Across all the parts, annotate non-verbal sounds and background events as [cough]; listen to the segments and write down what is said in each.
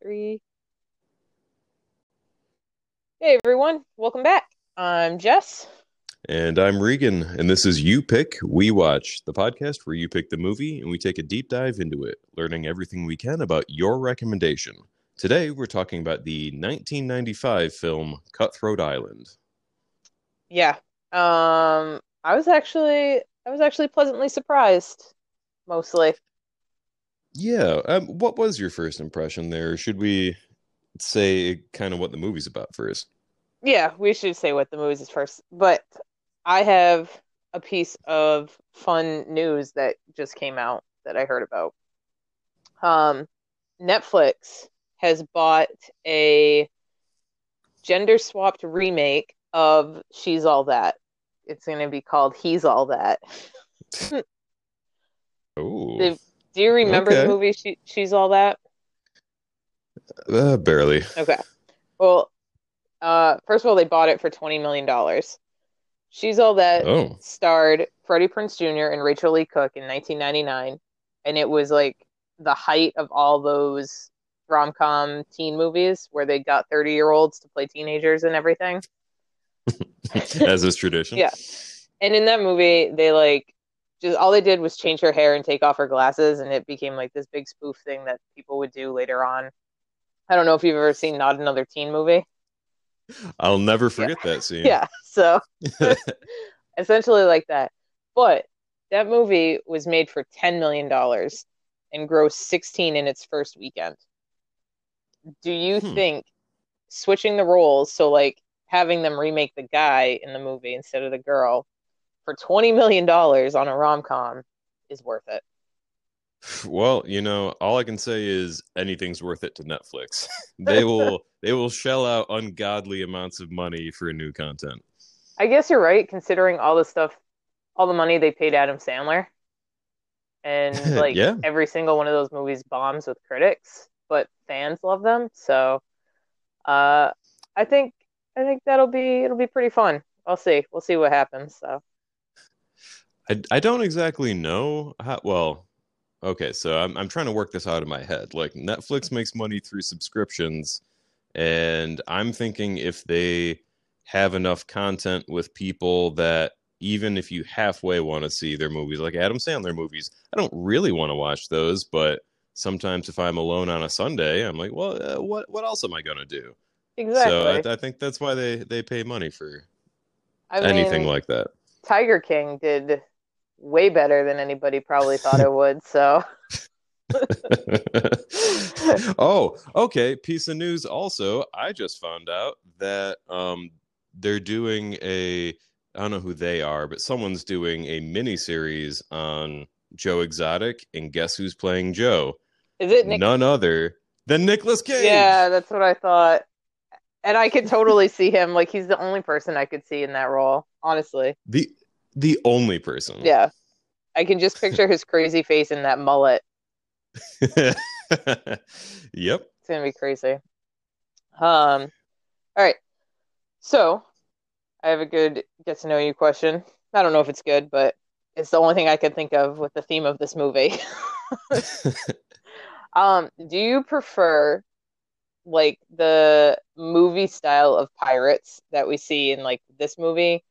Three. Hey everyone, welcome back. I'm Jess. And I'm Regan, and this is You Pick, We Watch, the podcast where you pick the movie and we take a deep dive into it, learning everything we can about your recommendation. Today, we're talking about the 1995 film Cutthroat Island. Yeah. Um I was actually I was actually pleasantly surprised mostly. Yeah, um, what was your first impression there? Should we say kind of what the movie's about first? Yeah, we should say what the movies is first. But I have a piece of fun news that just came out that I heard about. Um Netflix has bought a gender swapped remake of She's All That. It's going to be called He's All That. [laughs] Oh, Do you remember Okay. the movie she, She's All That? uh, barely. Okay. Well, uh, first of all, they bought it for $20 million. She's All That Oh, starred Freddie Prinze Jr. and Rachael Leigh Cook in 1999. And it was like the height of all those rom com teen movies where they got 30 year olds to play teenagers and everything. [laughs] as is tradition. Yeah. And in that movie, they like just all they did was change her hair and take off her glasses, and it became like this big spoof thing that people would do later on. I don't know if you've ever seen Not Another Teen movie. I'll never forget that scene. Yeah. So [laughs] essentially like that. But that movie was made for $10 million and grossed 16 in its first weekend. Do you Hmm. think switching the roles, so like having them remake the guy in the movie instead of the girl for $20 million on a rom com is worth it? Well, you know, all I can say is anything's worth it to Netflix. [laughs] they will [laughs] they will shell out ungodly amounts of money for new content. I guess you're right, considering all the stuff, all the money they paid Adam Sandler. And [laughs] like Yeah. every single one of those movies bombs with critics, but fans love them. So uh I think I think that'll be it'll be pretty fun. I'll see. We'll see what happens. So I I don't exactly know how well okay, so I'm I'm trying to work this out in my head. Like Netflix makes money through subscriptions and I'm thinking if they have enough content with people that even if you halfway want to see their movies like Adam Sandler movies, I don't really want to watch those, but sometimes if I'm alone on a Sunday, I'm like, well, uh, what what else am I going to do? Exactly. So I, I think that's why they they pay money for I anything mean, like that. Tiger King did way better than anybody probably thought it would. So [laughs] oh, okay. Piece of news. Also, I just found out that um, they're doing a. I don't know who they are, but someone's doing a mini series on Joe Exotic, and guess who's playing Joe? is it Nick? None other than Nicolas Cage. Yeah, that's what I thought. And I could totally see him. Like he's the only person I could see in that role, honestly. the the only person. Yeah. I can just picture his crazy face in that mullet. [laughs] yep. It's gonna be crazy. Um, all right. So I have a good get to know you question. I don't know if it's good, but it's the only thing I could think of with the theme of this movie. [laughs] [laughs] Um, do you prefer like the movie style of pirates that we see in like this movie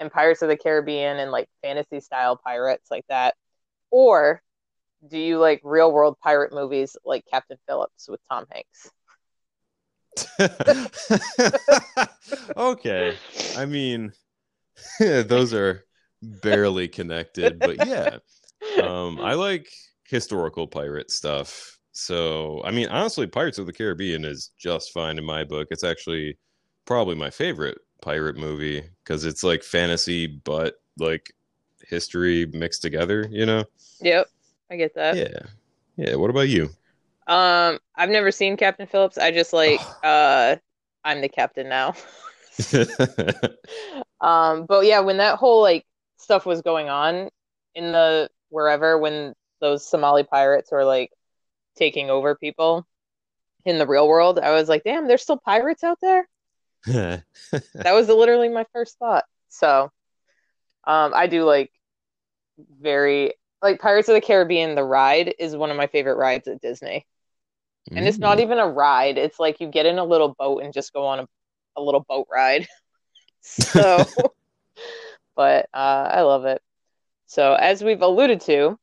and Pirates of the Caribbean and like fantasy style pirates like that? Or do you like real world pirate movies like Captain Phillips with Tom Hanks? [laughs] okay. I mean, [laughs] those are barely connected, but yeah. [laughs] Um, I like historical pirate stuff. So, I mean, honestly, Pirates of the Caribbean is just fine in my book. It's actually probably my favorite pirate movie because it's like fantasy, but like history mixed together, you know? Yep, I get that. Yeah. Yeah. What about you? Um, I've never seen Captain Phillips. I just like [sighs] uh I'm the captain now. [laughs] [laughs] Um, but yeah, when that whole like stuff was going on in the wherever when those Somali pirates were like taking over people in the real world, I was like, damn, there's still pirates out there? [laughs] That was literally my first thought. So, Um, I do like very like Pirates of the Caribbean. The ride is one of my favorite rides at Disney, and it's not Mm. even a ride. It's like you get in a little boat and just go on a, a little boat ride. [laughs] So, [laughs] but uh, I love it. So, as we've alluded to,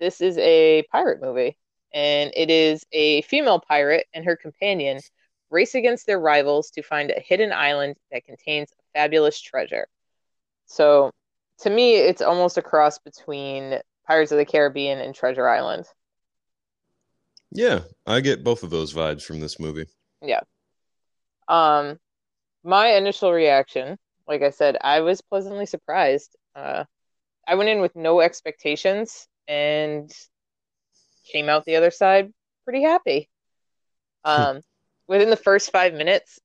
this is a pirate movie, and it is a female pirate and her companion race against their rivals to find a hidden island that contains a fabulous treasure. So, to me, it's almost a cross between Pirates of the Caribbean and Treasure Island. Yeah, I get both of those vibes from this movie. Yeah. Um, my initial reaction, like I said, I was pleasantly surprised. Uh, I went in with no expectations and came out the other side pretty happy. Um, within the first five minutes,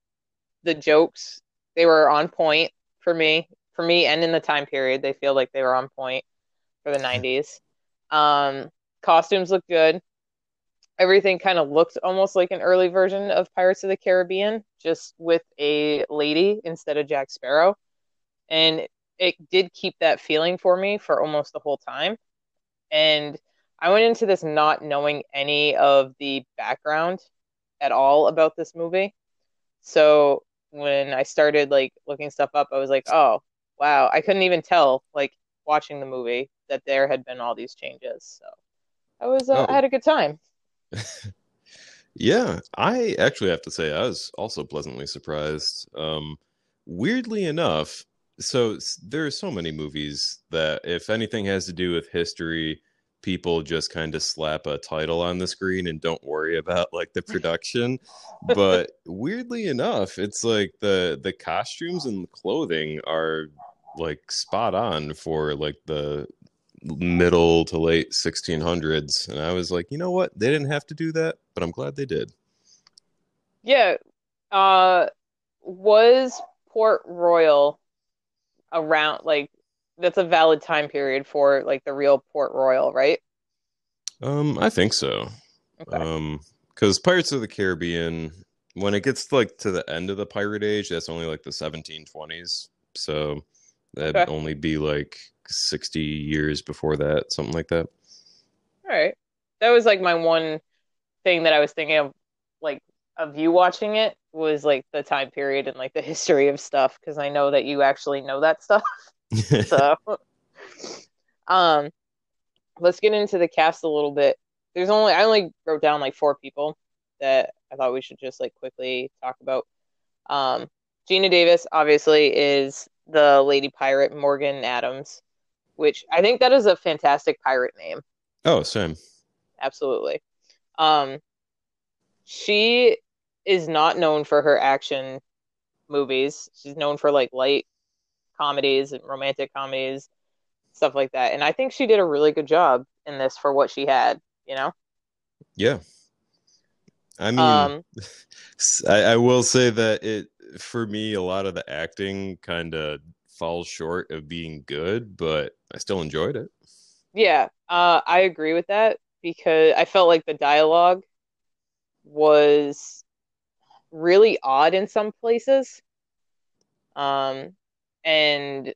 the jokes they were on point for me, for me, and in the time period, they feel like they were on point for the 90s. Um, costumes look good. Everything kind of looked almost like an early version of Pirates of the Caribbean, just with a lady instead of Jack Sparrow. And it did keep that feeling for me for almost the whole time. And I went into this not knowing any of the background at all about this movie. So when I started like looking stuff up, I was like, oh, wow. I couldn't even tell, like watching the movie, that there had been all these changes. So I was, uh, I Oh, had a good time. [laughs] yeah. I actually have to say I was also pleasantly surprised. Um, weirdly enough, so there are so many movies that if anything has to do with history, people just kind of slap a title on the screen and don't worry about like the [laughs] production. But weirdly enough, it's like the the costumes and clothing are like spot on for like the middle to late 1600s and i was like you know what they didn't have to do that but i'm glad they did Yeah. Uh, was Port Royal around like that's a valid time period for like the real Port Royal, right? um i think so Okay. um because pirates of the caribbean when it gets like to the end of the pirate age that's only like the 1720s so that'd Okay. only be like 60 years before that something like that All right. That was like my one thing that I was thinking of, like of you watching it was like the time period and like the history of stuff because I know that you actually know that stuff. [laughs] [laughs] So, um, let's get into the cast a little bit. There's only I only wrote down like four people that I thought we should just like quickly talk about. Um, Geena Davis obviously is the lady pirate Morgan Adams, which I think that is a fantastic pirate name. oh same Absolutely. Um, she is not known for her action movies. She's known for like light comedies and romantic comedies, stuff like that. And I think she did a really good job in this for what she had, you know? yeah i mean Um, [laughs] I, I will say that it for me a lot of the acting kind of falls short of being good, but I still enjoyed it. yeah, uh, I agree with that because I felt like the dialogue was really odd in some places. Um, and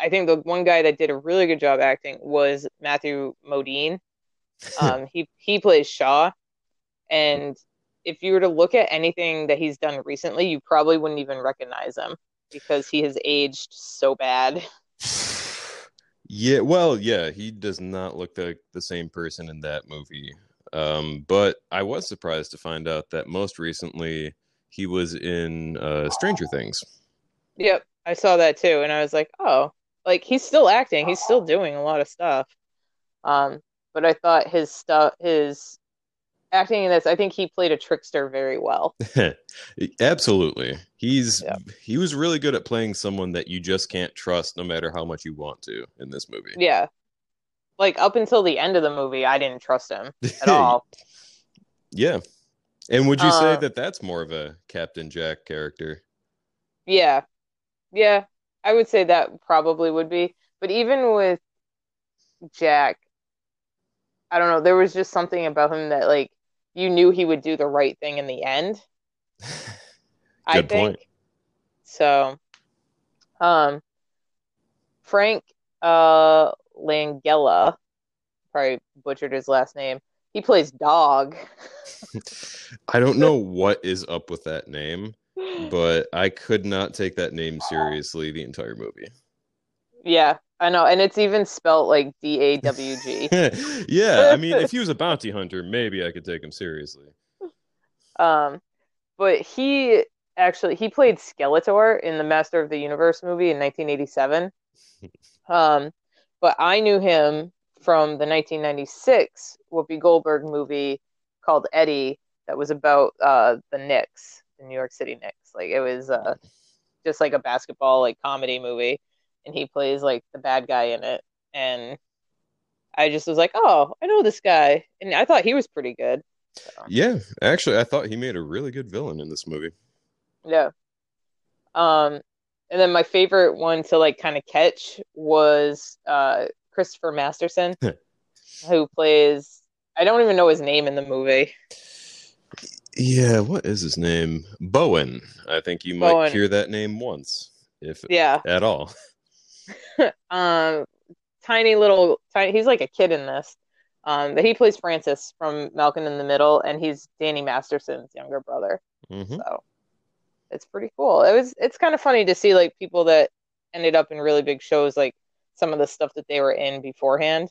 I think the one guy that did a really good job acting was Matthew Modine. [laughs] Um, he he plays Shaw, and if you were to look at anything that he's done recently, you probably wouldn't even recognize him because he has aged so bad. [sighs] yeah, well, yeah, he does not look like the same person in that movie. Um, but I was surprised to find out that most recently he was in uh, Stranger Things. Yep, I saw that too, and I was like, oh, like he's still acting, he's still doing a lot of stuff. Um, but I thought his stuff, his acting in this, I think he played a trickster very well. [laughs] Absolutely. He's Yeah. he was really good at playing someone that you just can't trust no matter how much you want to in this movie. Yeah, like up until the end of the movie, I didn't trust him at [laughs] all. Yeah. And would you say Uh, that that's more of a Captain Jack character? Yeah, yeah, I would say that probably would be. But even with Jack, I don't know, there was just something about him that like you knew he would do the right thing in the end, [laughs] I Good think. point. So, um, Frank uh, Langella, probably butchered his last name. He plays Dawg. [laughs] I don't know what is up with that name, but I could not take that name seriously the entire movie. Yeah, I know, and it's even spelt like D A W G. [laughs] yeah, I mean, if he was a [laughs] bounty hunter, maybe I could take him seriously. Um, but he actually he played Skeletor in the Master of the Universe movie in 1987. [laughs] Um, but I knew him from the 1996 Whoopi Goldberg movie called Eddie that was about uh, the Knicks, the New York City Knicks. Like it was uh, just like a basketball like comedy movie, and he plays like the bad guy in it. And I just was like, oh, I know this guy, and I thought he was pretty good. So. Yeah, actually, I thought he made a really good villain in this movie. Yeah. Um, and then my favorite one to like kind of catch was uh Christopher Masterson, [laughs] who plays I don't even know his name in the movie. Yeah, what is his name? Bowen. I think you might Bowen. hear that name once, if yeah, at all. [laughs] [laughs] um, tiny little tiny. He's like a kid in this. Um, he plays Francis from Malcolm in the Middle, and he's Danny Masterson's younger brother. Mm-hmm. So it's pretty cool. It was it's kind of funny to see like people that ended up in really big shows, like some of the stuff that they were in beforehand.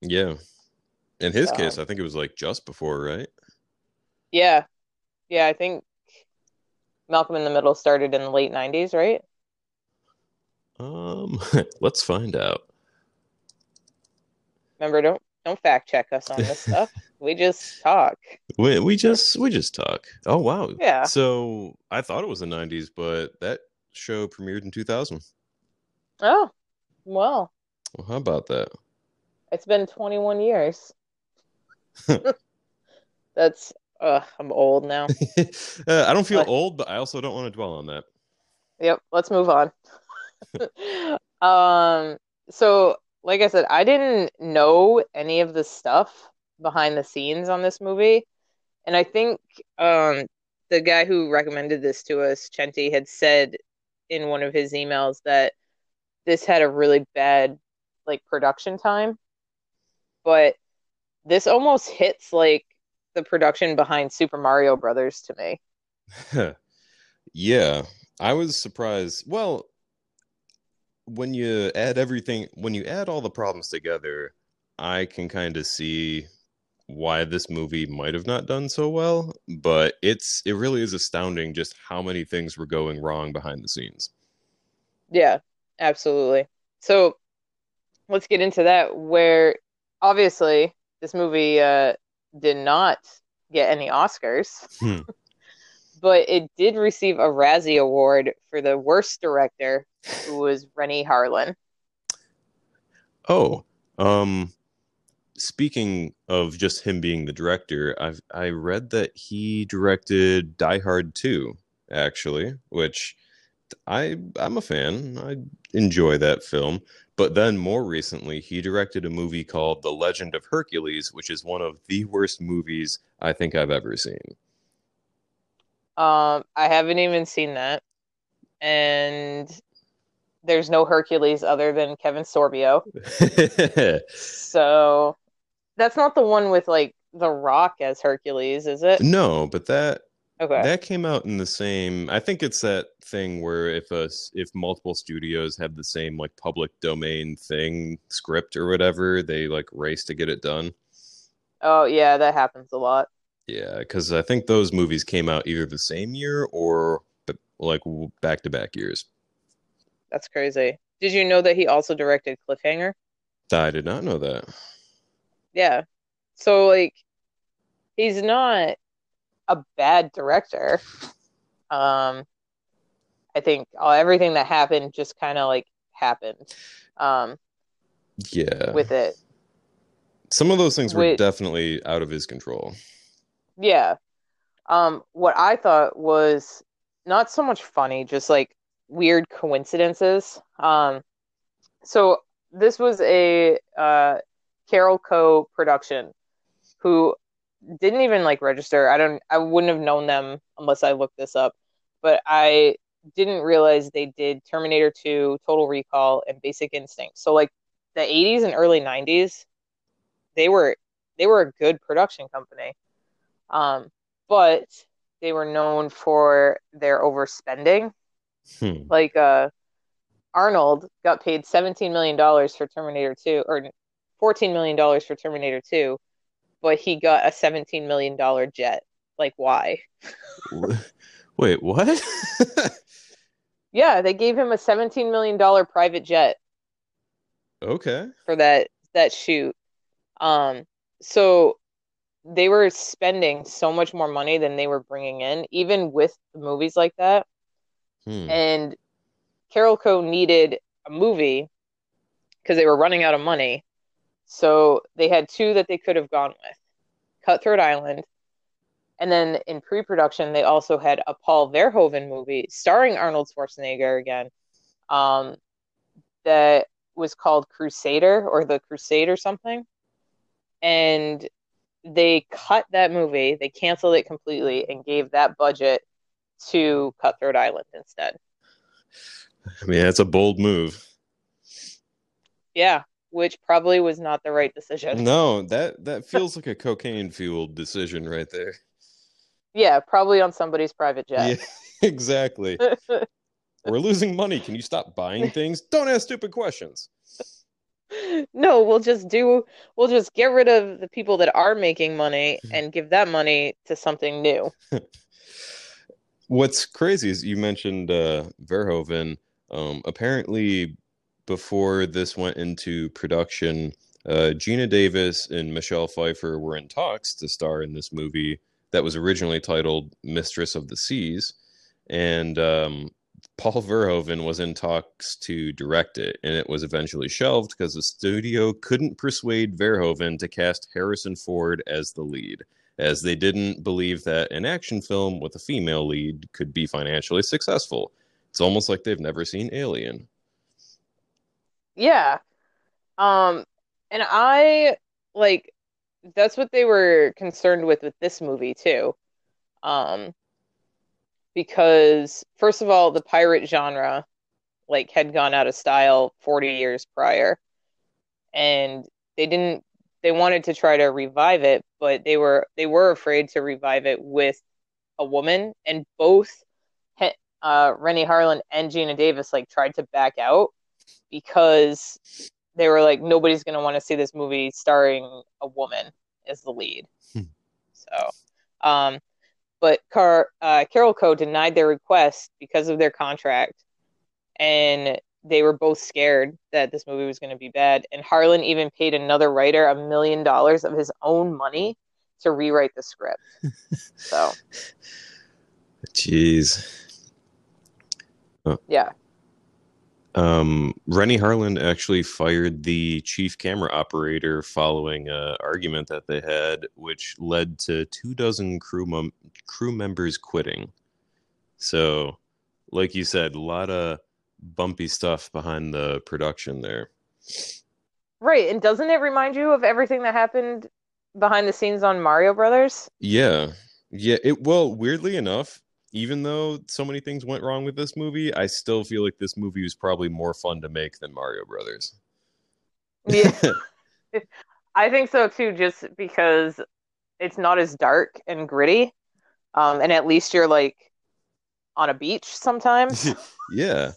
Yeah. In his so. case, I think it was like just before, right? Yeah. Yeah, I think Malcolm in the Middle started in the late 90s, right? Um, [laughs] let's find out. Remember, don't don't fact check us on this stuff. [laughs] we just talk. We we just we just talk. Oh wow. Yeah. So I thought it was the '90s, but that show premiered in 2000. Oh, well. Well, how about that? It's been 21 years. [laughs] That's uh, I'm old now. [laughs] uh, I don't feel old, but I also don't want to dwell on that. Yep. Let's move on. [laughs] um. So like I said, I didn't know any of the stuff behind the scenes on this movie. And I think um, the guy who recommended this to us, Chenti, had said in one of his emails that this had a really bad like production time. But this almost hits like the production behind Super Mario Brothers to me. [laughs] yeah, I was surprised. Well, when you add everything, when you add all the problems together, I can kind of see why this movie might have not done so well, but it's it really is astounding just how many things were going wrong behind the scenes. Yeah, absolutely. So let's get into that where obviously this movie uh did not get any Oscars. Hmm. [laughs] but it did receive a Razzie Award for the worst director who was Renny Harlin. Oh, um, speaking of just him being the director, I've I read that he directed Die Hard 2, actually, which I I'm a fan. I enjoy that film. But then more recently, he directed a movie called The Legend of Hercules, which is one of the worst movies I think I've ever seen. Um, I haven't even seen that, and there's no Hercules other than Kevin Sorbo. [laughs] so that's not the one with like The Rock as Hercules, is it? No, but that okay. that came out in the same. I think it's that thing where if a if multiple studios have the same like public domain thing script or whatever, they like race to get it done. Oh yeah, that happens a lot. Yeah, because I think those movies came out either the same year or like back to back years. That's crazy. Did you know that he also directed Cliffhanger? I did not know that. Yeah. So like he's not a bad director. Um I think uh, everything that happened just kind of like happened. Um yeah. With it. Some of those things were with, definitely out of his control. Yeah. Um what I thought was not so much funny, just like weird coincidences. Um, so this was a uh, Carolco production who didn't even like register. I don't. I wouldn't have known them unless I looked this up. But I didn't realize they did Terminator 2, Total Recall, and Basic Instinct. So like the 80s and early 90s, they were they were a good production company. Um, but they were known for their overspending. Hmm. Like uh, Arnold got paid $17 million for Terminator 2 or $14 million for Terminator 2, but he got a $17 million jet. Like why? [laughs] Wait, what? [laughs] yeah, they gave him a $17 million private jet okay. for that that shoot. Um, so they were spending so much more money than they were bringing in, even with movies like that. Hmm. And Carolco needed a movie because they were running out of money. So they had two that they could have gone with Cutthroat Island. And then in pre production, they also had a Paul Verhoeven movie starring Arnold Schwarzenegger again um, that was called Crusader or The Crusade or something. And they cut that movie, they canceled it completely, and gave that budget to Cutthroat Island instead. I mean, that's a bold move. Yeah, which probably was not the right decision. No, that that feels like a cocaine fueled decision right there. Yeah, probably on somebody's private jet. Yeah, [laughs] exactly. [laughs] We're losing money. Can you stop buying things? Don't ask stupid questions. no, we'll just do we'll just get rid of the people that are making money [laughs] and give that money to something new. What's crazy is you mentioned uh, Verhoeven. Um, apparently, before this went into production, uh, Geena Davis and Michelle Pfeiffer were in talks to star in this movie that was originally titled Mistress of the Seas. And um, Paul Verhoeven was in talks to direct it, and it was eventually shelved because the studio couldn't persuade Verhoeven to cast Harrison Ford as the lead, as they didn't believe that an action film with a female lead could be financially successful. It's almost like they've never seen Alien. Yeah. Um and I like that's what they were concerned with with this movie too. Um because first of all the pirate genre like had gone out of style 40 years prior and they didn't they wanted to try to revive it but they were they were afraid to revive it with a woman and both uh, Renny Harlin and Geena Davis like tried to back out because they were like nobody's going to want to see this movie starring a woman as the lead. Hmm. So, um, but Car uh, Carolco denied their request because of their contract, and they were both scared that this movie was going to be bad. And Harlin even paid another writer a million dollars of his own money to rewrite the script. [laughs] so, jeez, yeah. Um, Renny Harlin actually fired the chief camera operator following an argument that they had, which led to two dozen crew mem- crew members quitting. So, like you said, a lot of bumpy stuff behind the production there. Right, and doesn't it remind you of everything that happened behind the scenes on Mario Brothers? Yeah, yeah. It well, weirdly enough, even though so many things went wrong with this movie, I still feel like this movie was probably more fun to make than Mario Brothers. Yeah. [laughs] I think so too, just because it's not as dark and gritty. Um, and at least you're like on a beach sometimes. [laughs] yeah.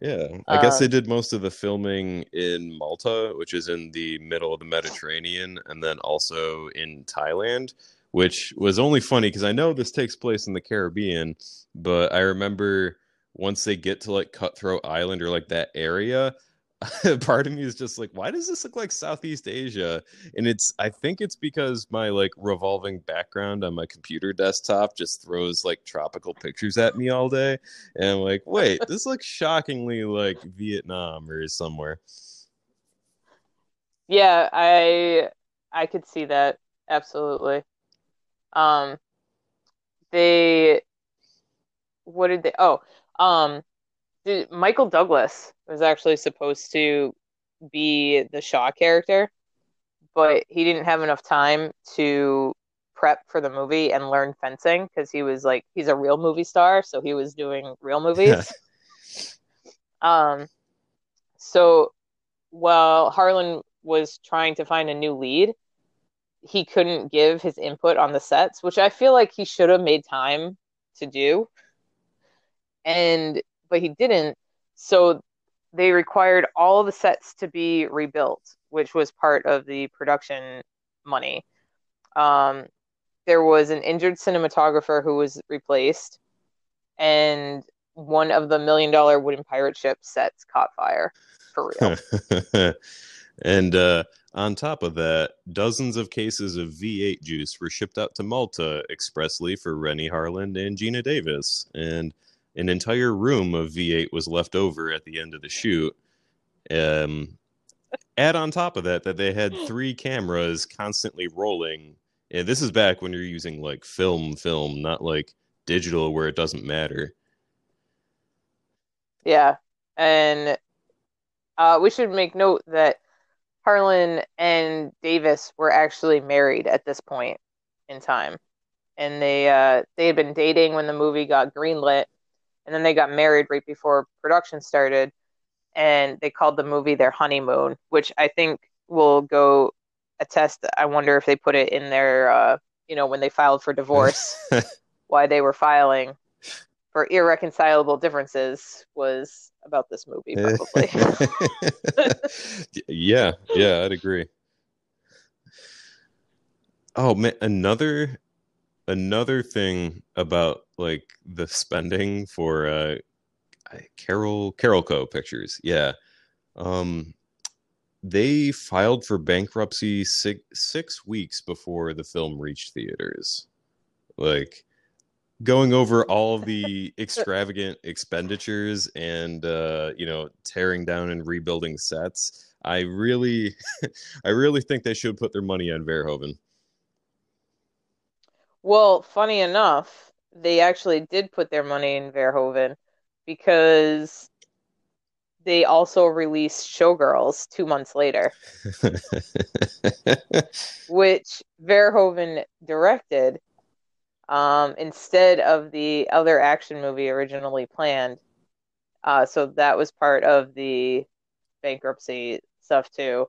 Yeah. I guess they Um, did most of the filming in Malta, which is in the middle of the Mediterranean, and then also in Thailand, which was only funny because I know this takes place in the Caribbean, but I remember once they get to like Cutthroat Island or like that area, [laughs] part of me is just like, why does this look like Southeast Asia? And it's, I think it's because my like revolving background on my computer desktop just throws like tropical pictures at me all day. And I'm like, wait, [laughs] this looks shockingly like Vietnam or somewhere. Yeah, I I could see that absolutely. Um, they what did they? Oh, um, the, Michael Douglas was actually supposed to be the Shaw character, but he didn't have enough time to prep for the movie and learn fencing because he was like he's a real movie star, so he was doing real movies. [laughs] um, so while Harlin was trying to find a new lead, he couldn't give his input on the sets, which I feel like he should have made time to do. And but he didn't. So they required all the sets to be rebuilt, which was part of the production money. Um, there was an injured cinematographer who was replaced, and one of the million dollar wooden pirate ship sets caught fire for real. [laughs] and uh, on top of that, dozens of cases of V8 juice were shipped out to Malta expressly for Renny Harlin and Geena Davis. And an entire room of V8 was left over at the end of the shoot. Um, add on top of that that they had [laughs] three cameras constantly rolling. And this is back when you're using like film, film, not like digital where it doesn't matter. Yeah, and uh, we should make note that Harlin and Davis were actually married at this point in time, and they uh, they had been dating when the movie got greenlit, and then they got married right before production started, and they called the movie their honeymoon, which I think will go attest. I wonder if they put it in their, uh, you know, when they filed for divorce, [laughs] why they were filing for irreconcilable differences was about this movie, probably. [laughs] yeah, yeah, I'd agree. Oh man, another another thing about like the spending for uh Carol Carolco Pictures. Yeah. Um they filed for bankruptcy six, six weeks before the film reached theaters. Like going over all the [laughs] extravagant expenditures and uh, you know tearing down and rebuilding sets. I really, [laughs] I really think they should put their money on Verhoeven. Well, funny enough, they actually did put their money in Verhoeven because they also released Showgirls two months later, [laughs] which Verhoeven directed um, instead of the other action movie originally planned. Uh, so that was part of the bankruptcy stuff too.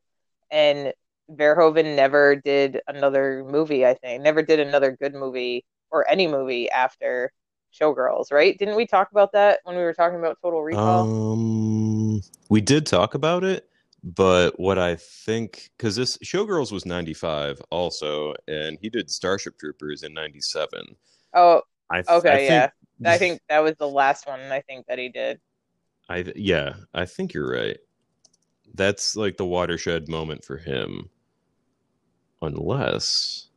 And Verhoeven never did another movie, I think. Never did another good movie or any movie after Showgirls, right? Didn't we talk about that when we were talking about Total Recall? Um, we did talk about it, but what I think because this Showgirls was '95 also, and he did Starship Troopers in '97. Oh, I th- okay, I think, yeah. [laughs] I think that was the last one. I think that he did. I yeah, I think you're right. That's like the watershed moment for him, unless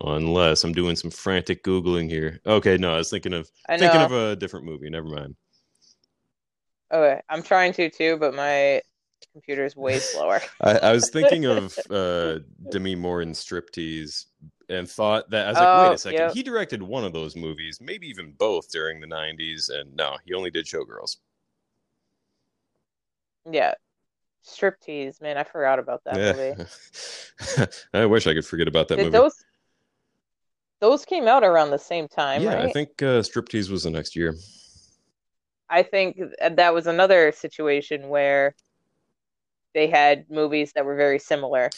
unless I'm doing some frantic googling here. Okay, no, I was thinking of thinking of a different movie. Never mind. Okay, I'm trying to too, but my computer is way slower. [laughs] I, I, was thinking of uh, Demi Moore in Striptease and thought that I was like, oh, wait a second, yep. he directed one of those movies, maybe even both during the '90s, and no, he only did Showgirls. Yeah, Striptease, man, I forgot about that yeah. movie. [laughs] I wish I could forget about that did movie. Those those came out around the same time, yeah, right? I think uh, Striptease was the next year. I think that was another situation where they had movies that were very similar.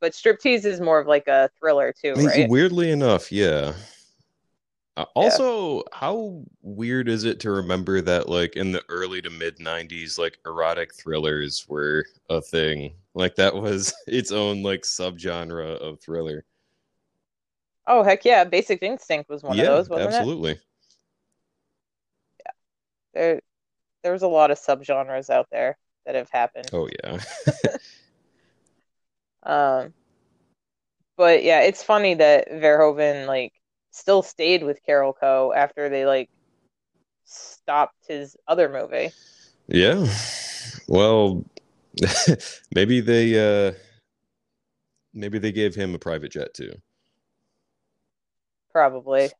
But Striptease is more of like a thriller too, right? Weirdly enough, yeah. Uh, also, yeah. how weird is it to remember that, like, in the early to mid 90s, like, erotic thrillers were a thing? Like, that was [laughs] its own, like, subgenre of thriller. Oh, heck yeah. Basic Instinct was one yeah, of those, wasn't absolutely. it? Yeah. There, there was a lot of subgenres out there that have happened. Oh yeah. [laughs] um, but yeah, it's funny that Verhoeven like still stayed with Carolco after they like stopped his other movie. Yeah. Well, [laughs] maybe they uh maybe they gave him a private jet too. Probably.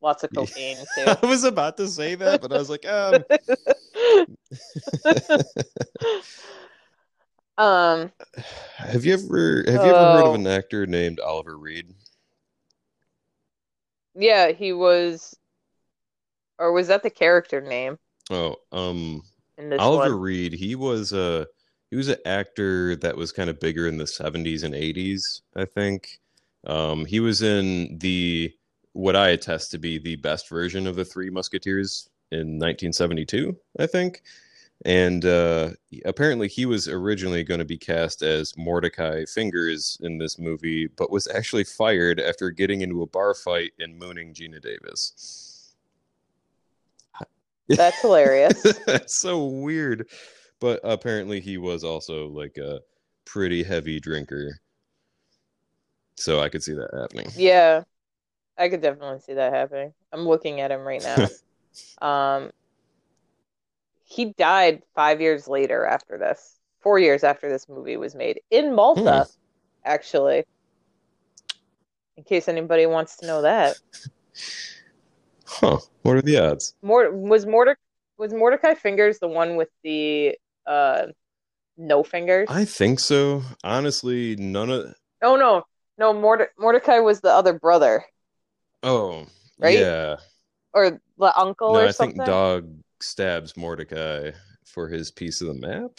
Lots of [laughs] cocaine too. I was about to say that, but I was like, um [laughs] um have you ever have you ever heard of an actor named Oliver Reed? Yeah, he was, or was that the character name Oh, um, Oliver one? Reed. He was a he was an actor that was kind of bigger in the '70s and '80s. I think. Um, he was in the what I attest to be the best version of the Three Musketeers in 1972. I think. And uh, apparently, he was originally going to be cast as Mordecai Fingers in this movie, but was actually fired after getting into a bar fight and mooning Geena Davis. That's hilarious. [laughs] That's so weird. But apparently, he was also like a pretty heavy drinker. So I could see that happening. Yeah, I could definitely see that happening. I'm looking at him right now. [laughs] Um, he died five years later after this, four years after this movie was made in Malta, actually. In case anybody wants to know that, Huh. What are the odds? Mort was Mordecai was Mordecai Fingers the one with the uh no fingers? I think so. Honestly, none of. Oh no, no, Morde- Mordecai was the other brother Oh, Right? Yeah. Or the uncle No, or I something. think Dog stabs Mordecai for his piece of the map.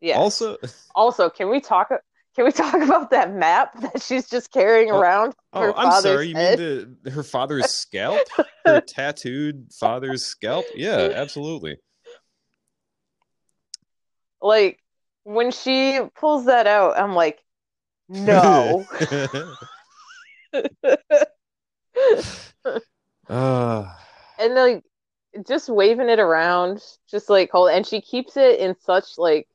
yeah. Also, [laughs] Also, can we talk? Can we talk about that map that she's just carrying Oh, around? oh, I'm sorry. You head? mean the, her father's [laughs] scalp? her tattooed father's scalp? Yeah, absolutely. Like when she pulls that out, I'm like, no. [laughs] uh, and like just waving it around, just like hold, and she keeps it in such like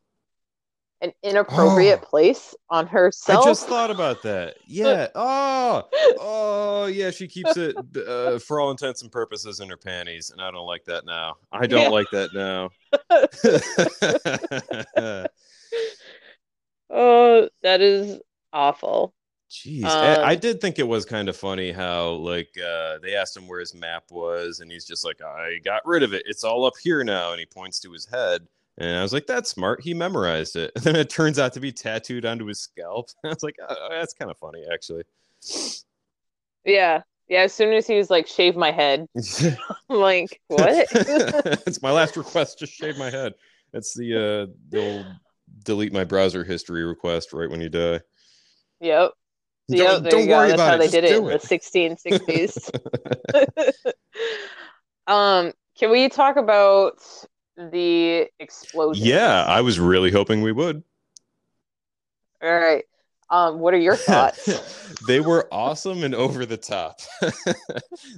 an inappropriate Oh. place on herself. I just thought about that. Yeah. [laughs] Oh, oh, yeah. She keeps it uh, for all intents and purposes in her panties, and I don't like that now. I don't Yeah. like that now. [laughs] [laughs] Oh, that is awful. Jeez, I, Um, I did think it was kind of funny how like uh, they asked him where his map was, and he's just like, "I got rid of it. It's all up here now." And he points to his head, and I was like, "That's smart. He memorized it." [laughs] And then it turns out to be tattooed onto his scalp. [laughs] I was like, oh, "That's kind of funny, actually." Yeah. Yeah, as soon as he was like, shave my head, [laughs] I'm like, what? it's my last request. Just shave my head. That's the uh, the old delete my browser history request right when you die. yep. Don't, Yep, there don't you go. worry That's about how it. they Just did it do in the 1660s. [laughs] [laughs] um, can we talk about the explosion? yeah, I was really hoping we would. All right. Um, what are your [laughs] thoughts? they were awesome and over the top.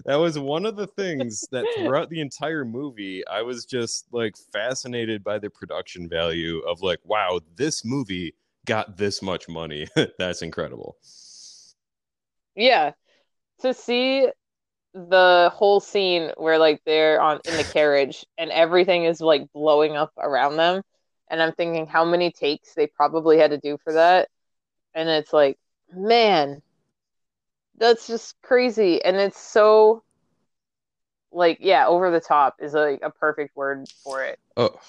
that was one of the things that throughout the entire movie, I was just like fascinated by the production value of like, wow, this movie got this much money. That's incredible. Yeah. To see the whole scene where like they're on in the carriage and everything is like blowing up around them, and I'm thinking how many takes they probably had to do for that. And it's like, man, that's just crazy. And it's so like, yeah, over the top is like a perfect word for it. Oh,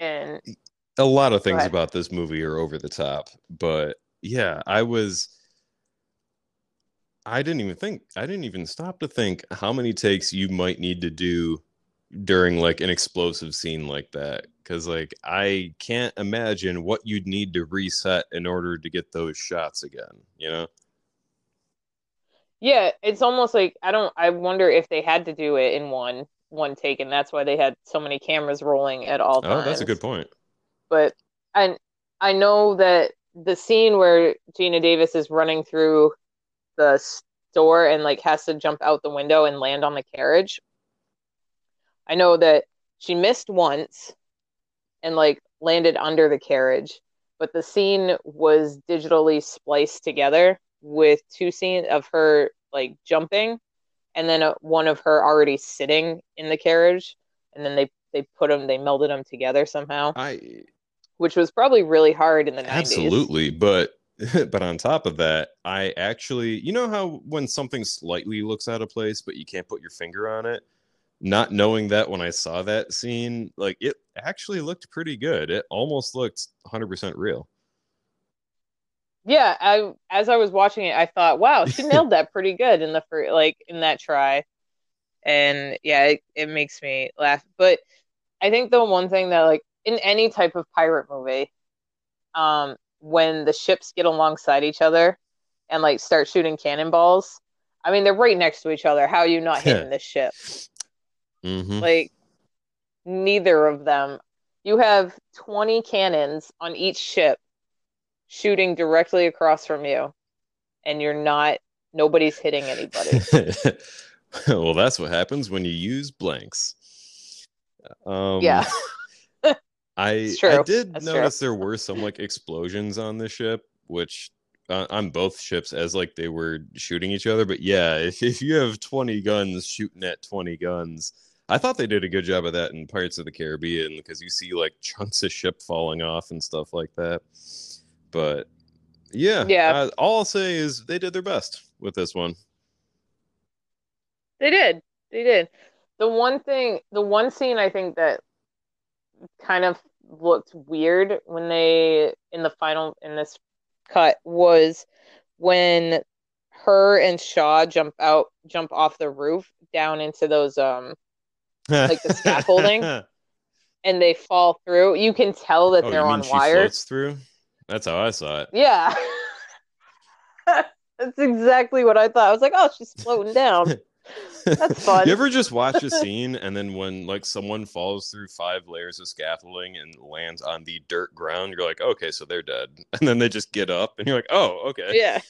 And a lot of things about this movie are over the top, but yeah, I was I didn't even think I didn't even stop to think how many takes you might need to do during like an explosive scene like that cuz like I can't imagine what you'd need to reset in order to get those shots again, you know? yeah, it's almost like I don't I wonder if they had to do it in one one take and that's why they had so many cameras rolling at all times. Oh, that's a good point. but and I know that the scene where Geena Davis is running through the store and like has to jump out the window and land on the carriage. I know that she missed once and like landed under the carriage, but the scene was digitally spliced together with two scenes of her like jumping and then uh, one of her already sitting in the carriage and then they they put them they melded them together somehow I which was probably really hard in the 90s. Absolutely, but [laughs] but on top of that, I actually, you know how when something slightly looks out of place, but you can't put your finger on it. Not knowing that when I saw that scene, like it actually looked pretty good. It almost looked 100% real. yeah, I as I was watching it, I thought, wow, she [laughs] nailed that pretty good in the first, like in that try, and yeah, it, it makes me laugh. But I think the one thing that like in any type of pirate movie, um, when the ships get alongside each other and like start shooting cannonballs, I mean they're right next to each other. How are you not [laughs] hitting this ship? hmm Like neither of them. You have 20 cannons on each ship shooting directly across from you, and you're not, nobody's hitting anybody. [laughs] well, that's what happens when you use blanks. Um, Yeah. [laughs] I I did That's notice there were some like explosions on the ship, which uh, on both ships as like they were shooting each other. But yeah, if if you have twenty guns shooting at twenty guns, I thought they did a good job of that in Pirates of the Caribbean because you see like chunks of ship falling off and stuff like that. But yeah, Yeah. uh, all I'll say is they did their best with this one. They did. They did. The one thing, the one scene I think that kind of looked weird when they in the final in this cut was when her and Shaw jump out, jump off the roof down into those um [laughs] Like the scaffolding? and they fall through. You can tell that Oh, they're on wires. through? That's how I saw it. Yeah. [laughs] That's exactly what I thought. I was like, oh, she's floating down. [laughs] That's fun. You ever just watch a scene and then when like someone falls through five layers of scaffolding and lands on the dirt ground, you're like, okay, so they're dead. [laughs] And then they just get up and you're like, oh, okay. Yeah.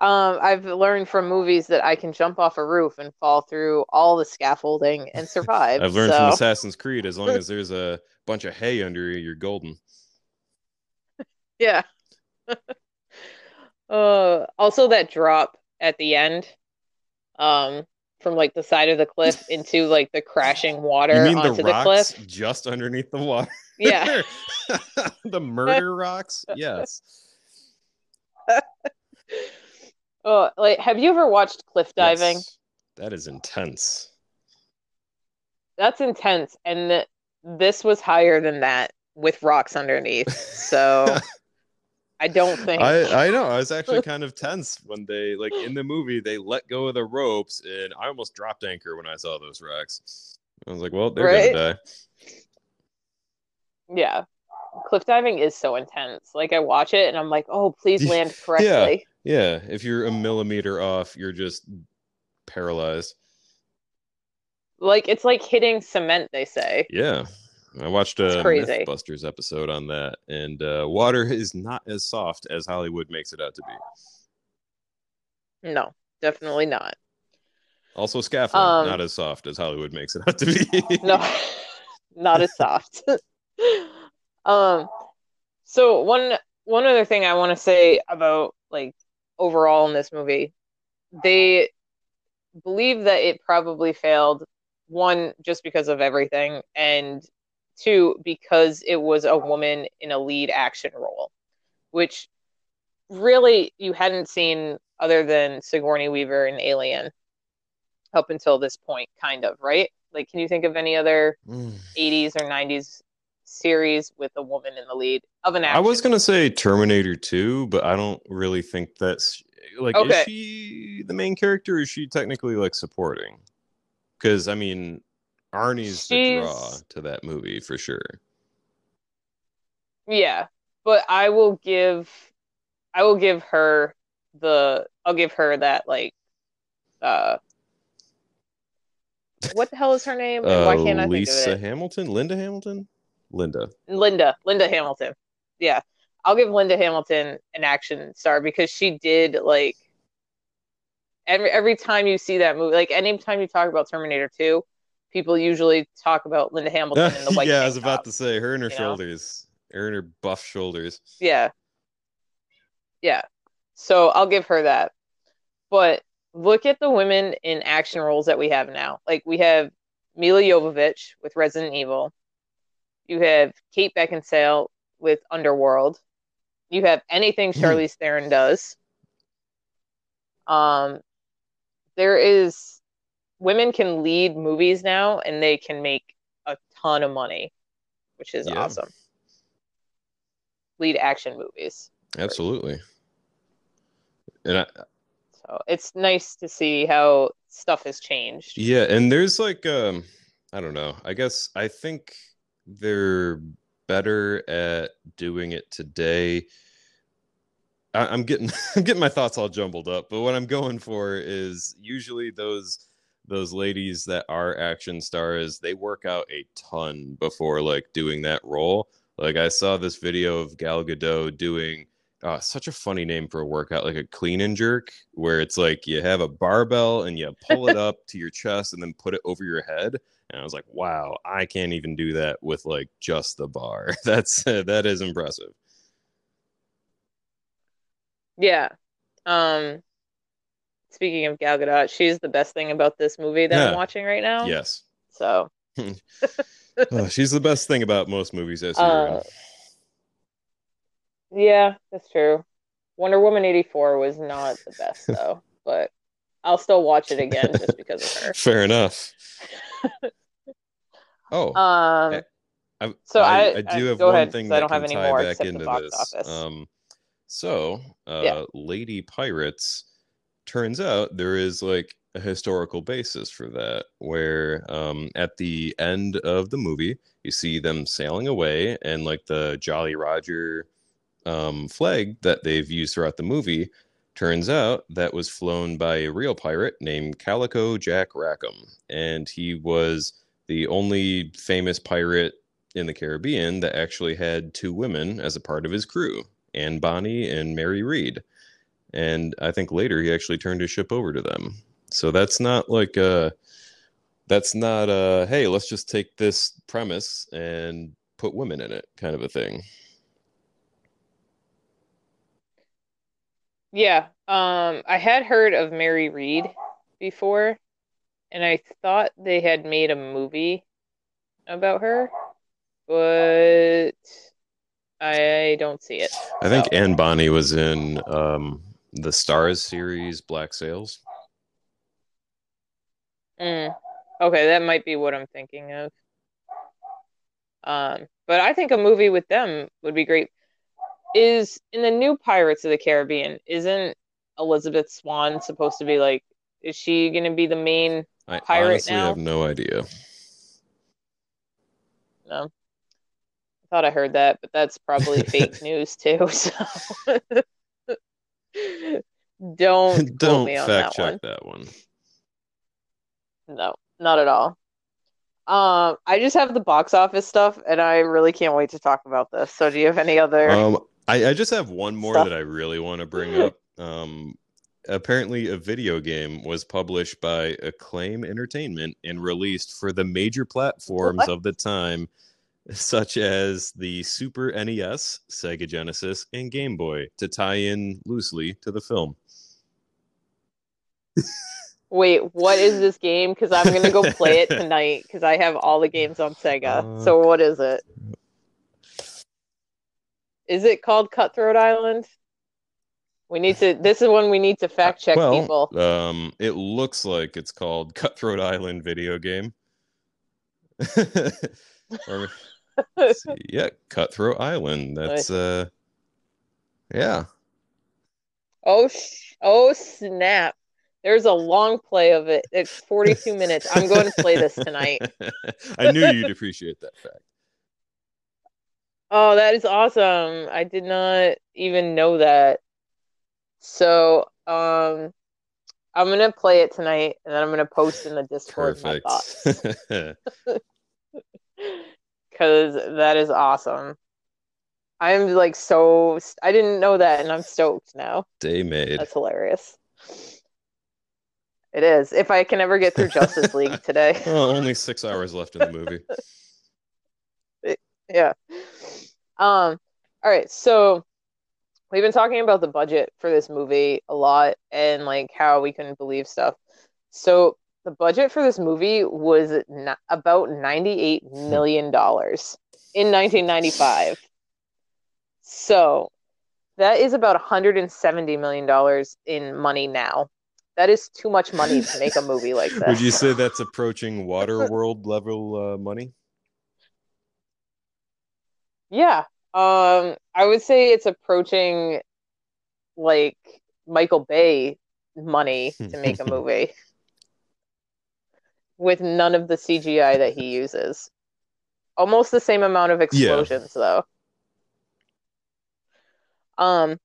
Um, I've learned from movies that I can jump off a roof and fall through all the scaffolding and survive. I've learned from Assassin's Creed as long as [laughs] there's a bunch of hay under you, you're golden. Yeah. [laughs] uh, also that drop at the end, um, from like the side of the cliff [laughs] into like the crashing water You mean onto the the, cliff. just underneath the water? Yeah. [laughs] the murder rocks? Yes. [laughs] Oh, like have you ever watched cliff diving? Yes. That is intense. That's intense, and th- this was higher than that with rocks underneath. So I don't think. I, I know. I was actually [laughs] kind of tense when they like in the movie they let go of the ropes and I almost dropped anchor when I saw those rocks. I was like, well, they're Right? gonna die. Yeah. Cliff diving is so intense. Like I watch it and I'm like, oh, please [laughs] land correctly. Yeah, if you're a millimeter off, you're just paralyzed. Like it's like hitting cement, they say. Yeah. I watched a. Mythbusters episode on that, and uh, water is not as soft as Hollywood makes it out to be. No, definitely not. Also, scaffolding Um, not as soft as Hollywood makes it out to be. No, [laughs] not as soft. [laughs] um, so one one other thing I want to say about like overall in this movie, they believe that it probably failed. One, just because of everything, and two, because it was a woman in a lead action role, which really you hadn't seen other than Sigourney Weaver in Alien up until this point, kind of, right? Like, can you think of any other Mm. 80s or 90s series with a woman in the lead of an action? I was gonna say Terminator 2, but I don't really think that's like Okay. is she the main character? Or is she technically like supporting? Because I mean, Arnie's the draw to that movie for sure. Yeah, but I will give I will give her the I'll give her that like uh what the hell is her name? And why Uh, can't I think of Lisa it? Hamilton, Linda Hamilton, Linda. Linda, Linda Hamilton. Yeah. I'll give Linda Hamilton an action star because she did like every every time you see that movie, like anytime you talk about Terminator 2, people usually talk about Linda [laughs] Hamilton in the white yeah, I was about top. to say her and her you know? shoulders, her and her buff shoulders. Yeah. Yeah. So I'll give her that. But look at the women in action roles that we have now. Like we have Milla Jovovich with Resident Evil. You have Kate Beckinsale with Underworld. You have anything Hmm. Charlize Theron does. Um there is women can lead movies now and they can make a ton of money, which is Yeah. awesome. Lead action movies. Absolutely. And I, So it's nice to see how stuff has changed. yeah, and there's like um I don't know. I guess I think they're better at doing it today. I, I'm getting [laughs] I'm getting my thoughts all jumbled up, but what I'm going for is usually those those ladies that are action stars, they work out a ton before like doing that role. Like I saw this video of Gal Gadot doing uh, such a funny name for a workout, like a clean and jerk, where it's like you have a barbell and you [laughs] pull it up to your chest and then put it over your head. And I was like, wow, I can't even do that with like just the bar. [laughs] That's that is impressive. Yeah. Um speaking of Gal Gadot, she's the best thing about this movie that I'm watching right now. Yes, So [laughs] Oh, she's the best thing about most movies I. Uh, yeah, that's true. Wonder Woman 84 was not the best [laughs] though, but I'll still watch it again [laughs] just because of her. Fair enough. oh, Um, Eh, I, so I, I- I do I- have one ahead, thing 'cause I don't can have any tie more back into box this. office. Um, so, uh, Yeah. Lady Pirates turns out there is like a historical basis for that, where um, at the end of the movie, you see them sailing away, and like the Jolly Roger um, flag that they've used throughout the movie turns out that was flown by a real pirate named Calico Jack Rackham, and he was the only famous pirate in the Caribbean that actually had two women as a part of his crew, Anne Bonny and Mary Read. And I think later he actually turned his ship over to them. So that's not like uh that's not uh hey, let's just take this premise and put women in it kind of a thing. yeah. Um, I had heard of Mary Read before, and I thought they had made a movie about her, but I don't see it. I think So- Anne Bonny was in um the Starz series Black Sails. Mm. Okay, that might be what I'm thinking of. Um, but I think a movie with them would be great. Is in the new Pirates of the Caribbean, isn't Elizabeth Swann supposed to be like, is she going to be the main? I Pirate honestly now? have no idea. No, I thought I heard that, but that's probably [laughs] fake news too. So [laughs] [laughs] don't [laughs] Don't fact that one. check that one. No, not at all. Um, I just have the box office stuff, and I really can't wait to talk about this. So, do you have any other? Um, I, I just have one more Stuff. that I really want to bring [laughs] up. Um, apparently, a video game was published by Acclaim Entertainment and released for the major platforms What? of the time, such as the Super NES, Sega Genesis, and Game Boy, to tie in loosely to the film. Wait, what is this game? Because I'm gonna go play it [laughs] tonight because I have all the games on Sega. Uh, so, what is it? Is it called Cutthroat Island? We need to. This is when we need to fact check well, people. um, it looks like it's called Cutthroat Island video game. [laughs] or. [laughs] yeah, Cutthroat Island. That's uh, yeah. Oh, sh- oh snap! There's a long play of it. It's 42 minutes. I'm going to play this tonight. [laughs] I knew you'd appreciate that fact. Oh, that is awesome. I did not even know that. So, um, I'm gonna play it tonight and then I'm gonna post in the Discord my thoughts [laughs] because that is awesome. I'm like so I didn't know that and I'm stoked now. Day made. That's hilarious. It is. If I can ever get through Justice [laughs] League today. [laughs] Well, only six hours left in the movie. [laughs] Yeah. Um, all right, so we've been talking about the budget for this movie a lot and like how we couldn't believe stuff. So the budget for this movie was n- about 98 million dollars in 1995. So that is about 170 million dollars in money now. That is too much money to make a movie [laughs] like this. Would you say that's approaching [laughs] Waterworld level uh, money? Yeah, Um, I would say it's approaching like Michael Bay money to make a [laughs] movie with none of the CGI that he uses. Almost the same amount of explosions, yeah. though. Um,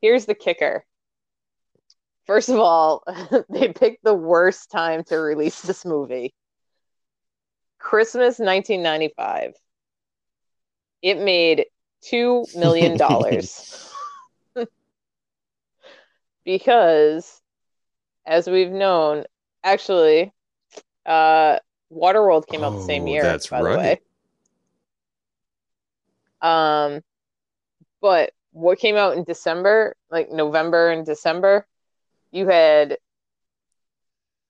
here's the kicker. First of all, [laughs] they picked the worst time to release this movie. Christmas 1995. It made two million dollars [laughs] [laughs] because, as we've known, actually, uh, Waterworld came out the same oh, year. That's by right. the way. Um, but what came out in December, like November and December, you had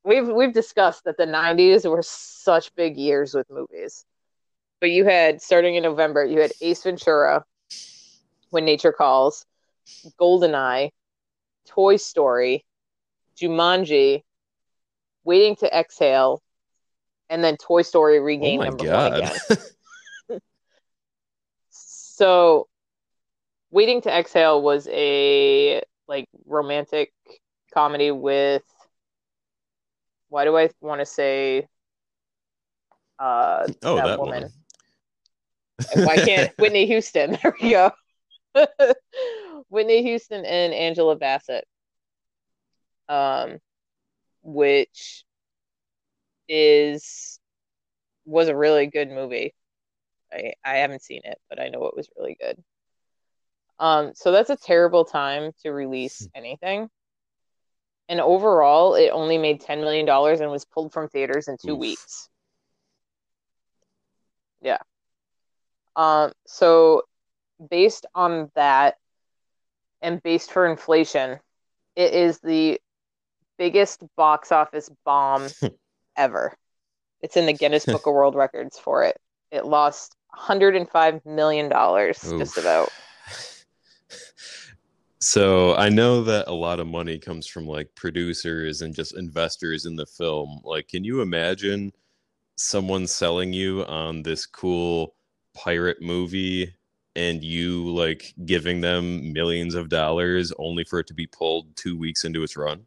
we've we've discussed that the 90s were such big years with movies. But you had starting in November, you had Ace Ventura, When Nature Calls, Goldeneye, Toy Story, Jumanji, Waiting to Exhale, and then Toy Story Regain oh number God. one again. [laughs] so Waiting to Exhale was a like romantic comedy with why do I want to say uh [laughs] oh, that, that woman? why can't [laughs] Whitney Houston? There we go. Whitney Houston and Angela Bassett. Um which is was a really good movie. I I haven't seen it, but I know it was really good. Um, so that's a terrible time to release hmm. anything. And overall, it only made $10 million and was pulled from theaters in two Oof. weeks. Yeah. Um, so, based on that, and based for inflation, it is the biggest box office bomb [laughs] ever. It's in the Guinness Book of World Records for it. It lost 105 million dollars, just about. So I know that a lot of money comes from like producers and just investors in the film. Like, can you imagine someone selling you on this cool pirate movie and you like giving them millions of dollars only for it to be pulled two weeks into its run?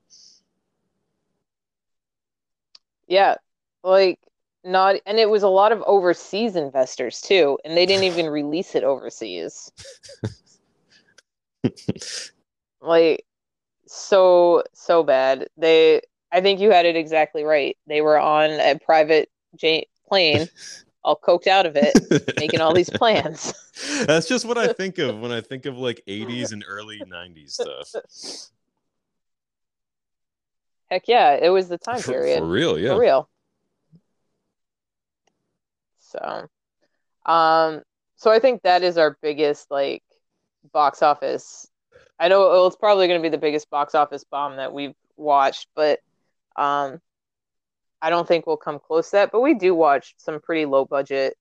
Yeah, like not, and it was a lot of overseas investors too, and they didn't even release it overseas. [laughs] like so so bad. They I think you had it exactly right. They were on a private j- plane, [laughs] all coked out of it, making all these plans. [laughs] That's just what I think of when I think of like 80s and early 90s stuff. Heck yeah, it was the time [laughs] period. For, for real, yeah. For real. So, um, so I think that is our biggest like box office I know it's probably going to be the biggest box office bomb that we've watched, but um, I don't think we'll come close to that. But we do watch some pretty low budget,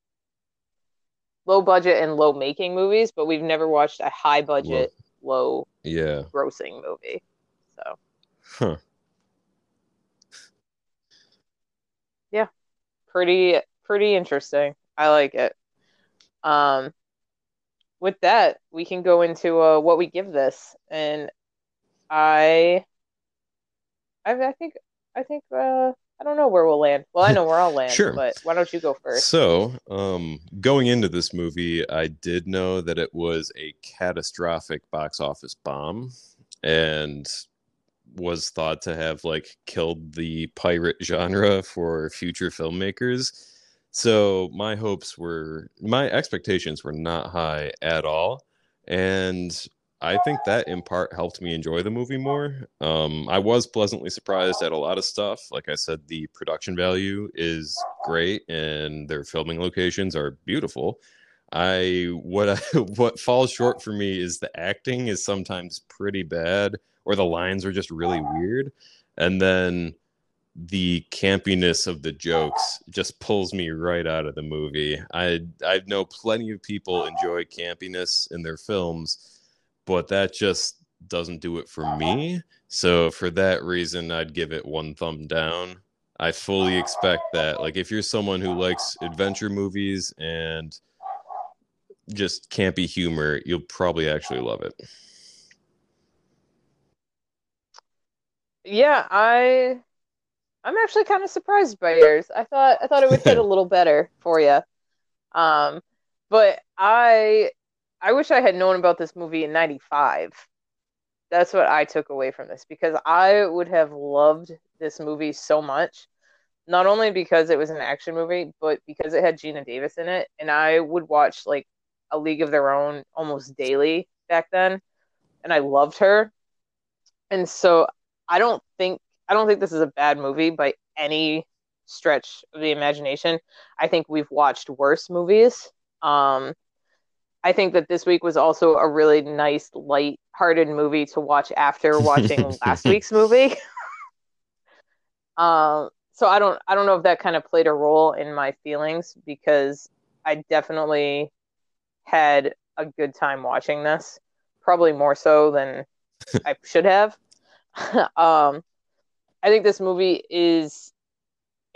low budget and low making movies, but we've never watched a high budget, low yeah grossing movie. So, huh? Yeah, pretty pretty interesting. I like it. Um, with that, we can go into uh, what we give this, and I, I, I think, I think, uh, I don't know where we'll land. Well, I know where I'll [laughs] land, sure. but why don't you go first? So, um, going into this movie, I did know that it was a catastrophic box office bomb, and was thought to have like killed the pirate genre for future filmmakers so my hopes were, my expectations were not high at all. And I think that in part helped me enjoy the movie more. Um, I was pleasantly surprised at a lot of stuff. Like I said, the production value is great and their filming locations are beautiful. I what I, [laughs] what falls short for me is the acting is sometimes pretty bad or the lines are just really weird. And then the campiness of the jokes just pulls me right out of the movie. I I know plenty of people enjoy campiness in their films, but that just doesn't do it for me. So for that reason, I'd give it one thumb down. I fully expect that. Like if you're someone who likes adventure movies and just campy humor, you'll probably actually love it. Yeah, I I'm actually kind of surprised by yours. I thought I thought it would hit a [laughs] little better for you. Um, but I I wish I had known about this movie in 95. That's what I took away from this because I would have loved this movie so much. Not only because it was an action movie, but because it had Geena Davis in it and I would watch like A League of Their Own almost daily back then and I loved her. And so I don't think I don't think this is a bad movie by any stretch of the imagination. I think we've watched worse movies. Um, I think that this week was also a really nice, light-hearted movie to watch after watching [laughs] last week's movie. [laughs] um, so I don't, I don't know if that kind of played a role in my feelings because I definitely had a good time watching this, probably more so than I should have. [laughs] um, I think this movie is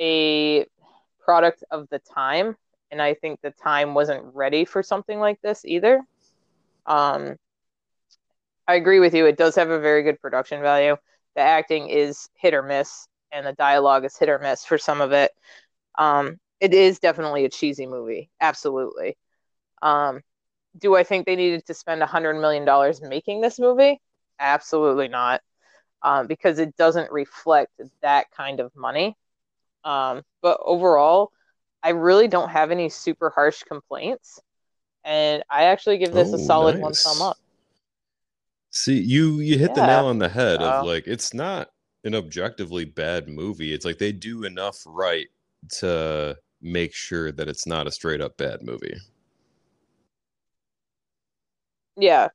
a product of the time, and I think the time wasn't ready for something like this either. Um, I agree with you. It does have a very good production value. The acting is hit or miss, and the dialogue is hit or miss for some of it. Um, it is definitely a cheesy movie, absolutely. Um, do I think they needed to spend a hundred million dollars making this movie? Absolutely not um, because it doesn't reflect that kind of money. Um, but overall, I really don't have any super harsh complaints, and I actually give this oh, a solid nice. one thumb up. See, you you hit yeah. the nail on the head of like it's not an objectively bad movie. It's like they do enough right to make sure that it's not a straight up bad movie. Yeah.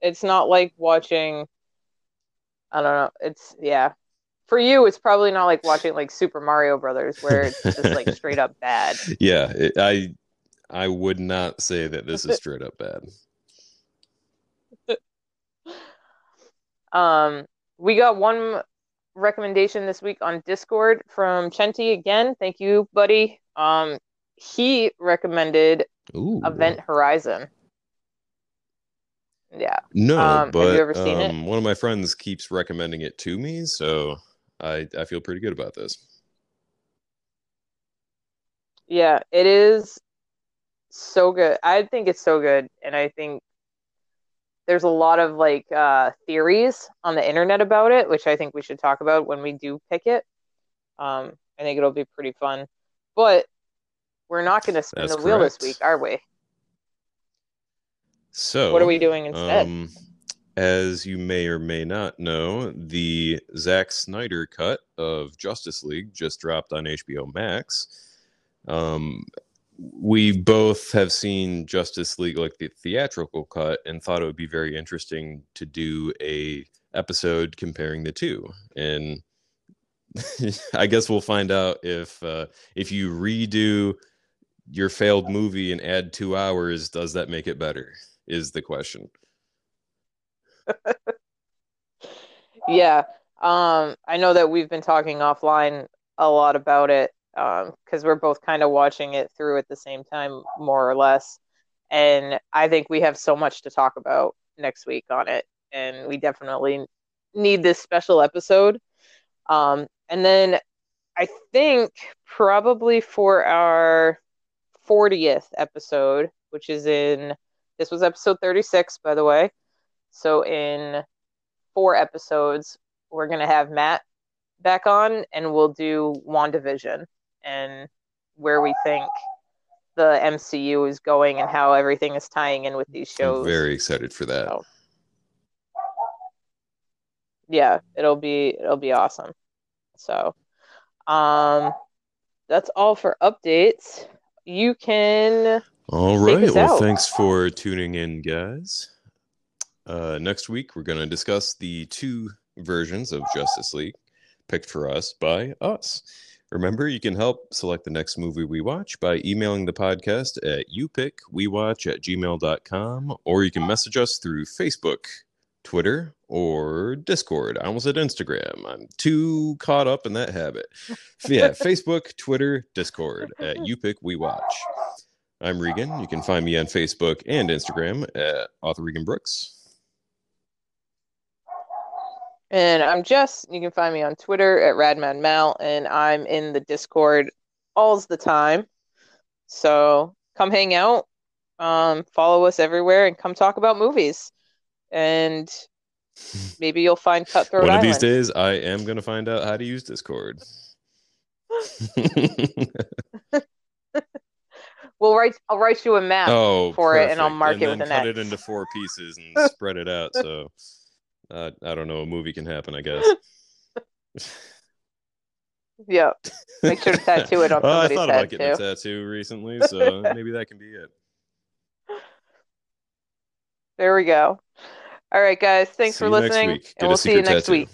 It's not like watching I don't know. It's yeah. For you, it's probably not like watching like Super Mario Brothers, where it's just like [laughs] straight up bad. Yeah, it, I I would not say that this is straight up bad. [laughs] um, we got one recommendation this week on Discord from Chenti again. Thank you, buddy. Um, he recommended Ooh. Event Horizon. Yeah. No, um, but have you ever seen um, it? one of my friends keeps recommending it to me, so I I feel pretty good about this. Yeah, it is so good. I think it's so good, and I think there's a lot of like uh, theories on the internet about it, which I think we should talk about when we do pick it. Um, I think it'll be pretty fun, but we're not going to spin That's the correct. wheel this week, are we? So, what are we doing instead? Um, as you may or may not know, the Zack Snyder cut of Justice League just dropped on HBO Max. Um, we both have seen Justice League, like the theatrical cut, and thought it would be very interesting to do a episode comparing the two. And [laughs] I guess we'll find out if uh, if you redo your failed movie and add two hours, does that make it better? Is the question. [laughs] yeah. Um, I know that we've been talking offline a lot about it because um, we're both kind of watching it through at the same time, more or less. And I think we have so much to talk about next week on it. And we definitely need this special episode. Um, and then I think probably for our 40th episode, which is in this was episode 36, by the way. So in four episodes, we're going to have Matt back on and we'll do WandaVision and where we think the MCU is going and how everything is tying in with these shows. I'm very excited for that. So, yeah, it'll be it'll be awesome. So, um that's all for updates. You can all right. Well, out. thanks for tuning in, guys. Uh, next week, we're going to discuss the two versions of Justice League picked for us by us. Remember, you can help select the next movie we watch by emailing the podcast at youpickwewatch at gmail.com, or you can message us through Facebook, Twitter, or Discord. I almost said Instagram. I'm too caught up in that habit. yeah, [laughs] Facebook, Twitter, Discord at YouPickWeWatch. I'm Regan. You can find me on Facebook and Instagram at author Regan Brooks. And I'm Jess. You can find me on Twitter at RadmanMal, and I'm in the Discord all the time. So come hang out, um, follow us everywhere, and come talk about movies. And maybe you'll find Cutthroat One of Island. these days, I am going to find out how to use Discord. [laughs] [laughs] We'll write. I'll write you a map. oh, for it, and I'll mark and it with an cut X. it into four pieces and [laughs] spread it out. So uh, I don't know, a movie can happen, I guess. [laughs] Yep. Make sure to tattoo it on [laughs] I somebody's thought head, about getting too. a tattoo recently, so maybe that can be it. There we go. All right, guys. Thanks See for listening, and we'll see you next tattoo. week.